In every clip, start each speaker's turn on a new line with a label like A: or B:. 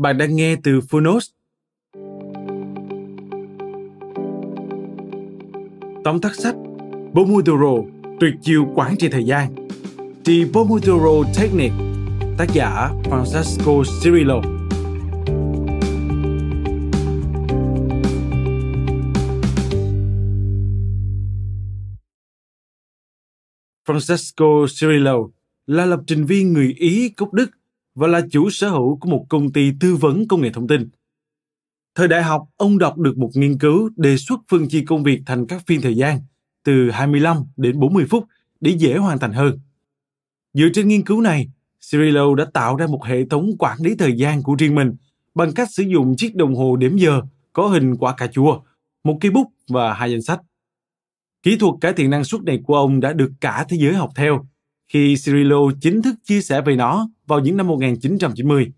A: Bạn đang nghe từ Phonos. Tóm tắt sách Pomodoro, tuyệt chiêu quản trị thời gian. The Pomodoro Technique, tác giả Francesco Cirillo. Francesco Cirillo là lập trình viên người Ý gốc Đức và là chủ sở hữu của một công ty tư vấn công nghệ thông tin. Thời đại học, ông đọc được một nghiên cứu đề xuất phân chia công việc thành các phiên thời gian từ 25 đến 40 phút để dễ hoàn thành hơn. Dựa trên nghiên cứu này, Cirillo đã tạo ra một hệ thống quản lý thời gian của riêng mình bằng cách sử dụng chiếc đồng hồ đếm giờ có hình quả cà chua, một cây bút và hai danh sách. Kỹ thuật cải thiện năng suất này của ông đã được cả thế giới học theo khi Cirillo chính thức chia sẻ về nó vào những năm 1990.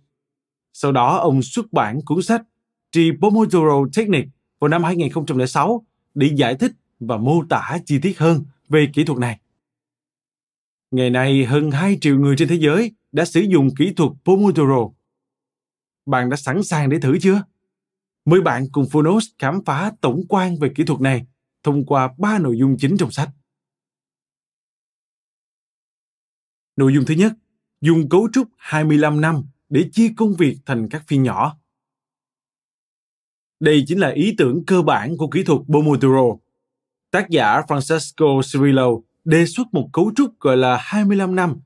A: Sau đó ông xuất bản cuốn sách The Pomodoro Technique vào năm 2006 để giải thích và mô tả chi tiết hơn về kỹ thuật này. Ngày nay, hơn 2 triệu người trên thế giới đã sử dụng kỹ thuật Pomodoro. Bạn đã sẵn sàng để thử chưa? Mời bạn cùng Phonos khám phá tổng quan về kỹ thuật này thông qua ba nội dung chính trong sách. Nội dung thứ nhất, dùng cấu trúc 25 năm để chia công việc thành các phiên nhỏ. Đây chính là ý tưởng cơ bản của kỹ thuật Pomodoro. Tác giả Francesco Cirillo đề xuất một cấu trúc gọi là 25 năm,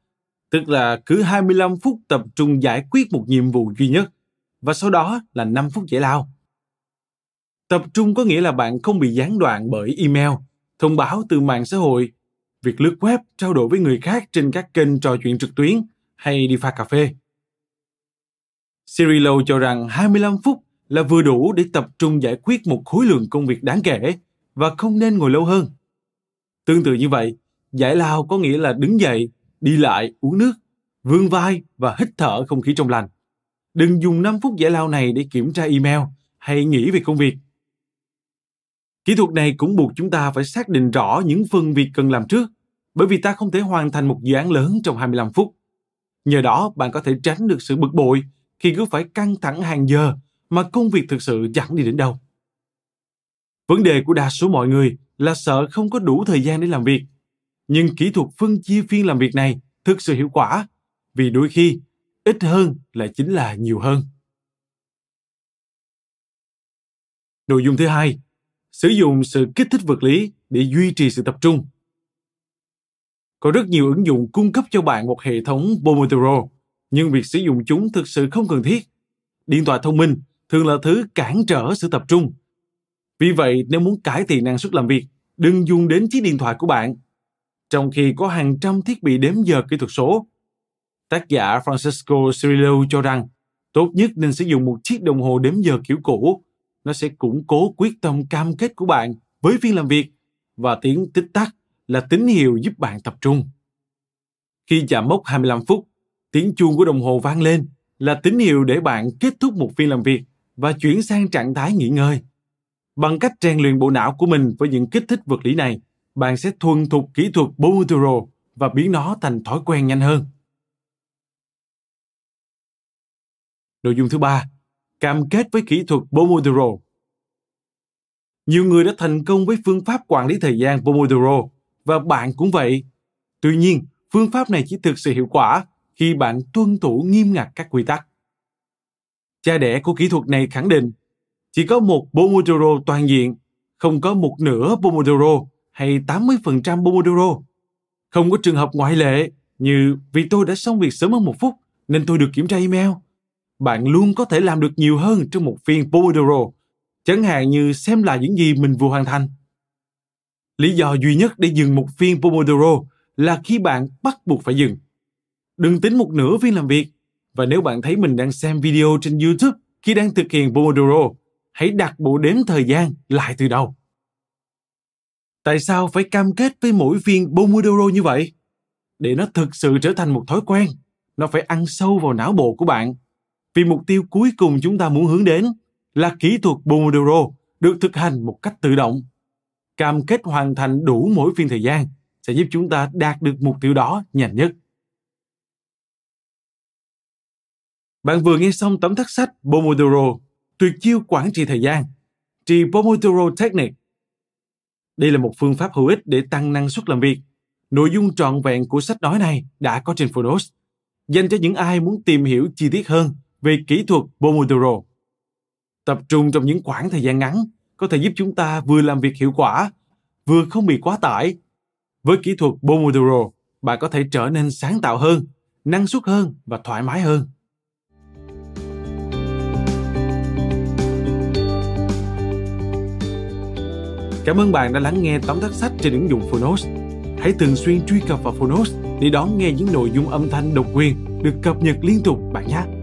A: tức là cứ 25 phút tập trung giải quyết một nhiệm vụ duy nhất, và sau đó là 5 phút giải lao. Tập trung có nghĩa là bạn không bị gián đoạn bởi email, thông báo từ mạng xã hội việc lướt web trao đổi với người khác trên các kênh trò chuyện trực tuyến hay đi pha cà phê. Cirillo cho rằng 25 phút là vừa đủ để tập trung giải quyết một khối lượng công việc đáng kể và không nên ngồi lâu hơn. Tương tự như vậy, giải lao có nghĩa là đứng dậy, đi lại, uống nước, vươn vai và hít thở không khí trong lành. Đừng dùng 5 phút giải lao này để kiểm tra email hay nghĩ về công việc. Kỹ thuật này cũng buộc chúng ta phải xác định rõ những phần việc cần làm trước bởi vì ta không thể hoàn thành một dự án lớn trong 25 phút. Nhờ đó, bạn có thể tránh được sự bực bội khi cứ phải căng thẳng hàng giờ mà công việc thực sự chẳng đi đến đâu. Vấn đề của đa số mọi người là sợ không có đủ thời gian để làm việc. Nhưng kỹ thuật phân chia phiên làm việc này thực sự hiệu quả vì đôi khi ít hơn lại chính là nhiều hơn. Nội dung thứ hai, sử dụng sự kích thích vật lý để duy trì sự tập trung có rất nhiều ứng dụng cung cấp cho bạn một hệ thống Pomodoro, nhưng việc sử dụng chúng thực sự không cần thiết. Điện thoại thông minh thường là thứ cản trở sự tập trung. Vì vậy, nếu muốn cải thiện năng suất làm việc, đừng dùng đến chiếc điện thoại của bạn. Trong khi có hàng trăm thiết bị đếm giờ kỹ thuật số, tác giả Francisco Cirillo cho rằng tốt nhất nên sử dụng một chiếc đồng hồ đếm giờ kiểu cũ. Nó sẽ củng cố quyết tâm cam kết của bạn với phiên làm việc và tiếng tích tắc là tín hiệu giúp bạn tập trung. Khi chạm mốc 25 phút, tiếng chuông của đồng hồ vang lên là tín hiệu để bạn kết thúc một phiên làm việc và chuyển sang trạng thái nghỉ ngơi. Bằng cách rèn luyện bộ não của mình với những kích thích vật lý này, bạn sẽ thuần thục kỹ thuật Pomodoro và biến nó thành thói quen nhanh hơn. Nội dung thứ ba, cam kết với kỹ thuật Pomodoro. Nhiều người đã thành công với phương pháp quản lý thời gian Pomodoro và bạn cũng vậy. Tuy nhiên, phương pháp này chỉ thực sự hiệu quả khi bạn tuân thủ nghiêm ngặt các quy tắc. Cha đẻ của kỹ thuật này khẳng định chỉ có một Pomodoro toàn diện, không có một nửa Pomodoro hay 80% Pomodoro. Không có trường hợp ngoại lệ như vì tôi đã xong việc sớm hơn một phút nên tôi được kiểm tra email. Bạn luôn có thể làm được nhiều hơn trong một phiên Pomodoro, chẳng hạn như xem lại những gì mình vừa hoàn thành. Lý do duy nhất để dừng một phiên Pomodoro là khi bạn bắt buộc phải dừng. Đừng tính một nửa phiên làm việc, và nếu bạn thấy mình đang xem video trên YouTube khi đang thực hiện Pomodoro, hãy đặt bộ đếm thời gian lại từ đầu. Tại sao phải cam kết với mỗi phiên Pomodoro như vậy? Để nó thực sự trở thành một thói quen, nó phải ăn sâu vào não bộ của bạn. Vì mục tiêu cuối cùng chúng ta muốn hướng đến là kỹ thuật Pomodoro được thực hành một cách tự động. Cam kết hoàn thành đủ mỗi phiên thời gian sẽ giúp chúng ta đạt được mục tiêu đó nhanh nhất. Bạn vừa nghe xong tấm tắt sách Pomodoro, tuyệt chiêu quản trị thời gian, trì Pomodoro Technique. Đây là một phương pháp hữu ích để tăng năng suất làm việc. Nội dung trọn vẹn của sách nói này đã có trên Phonos, dành cho những ai muốn tìm hiểu chi tiết hơn về kỹ thuật Pomodoro. Tập trung trong những khoảng thời gian ngắn có thể giúp chúng ta vừa làm việc hiệu quả, vừa không bị quá tải. Với kỹ thuật Pomodoro, bạn có thể trở nên sáng tạo hơn, năng suất hơn và thoải mái hơn. Cảm ơn bạn đã lắng nghe tóm tắt sách trên ứng dụng Phonos. Hãy thường xuyên truy cập vào Phonos để đón nghe những nội dung âm thanh độc quyền được cập nhật liên tục bạn nhé.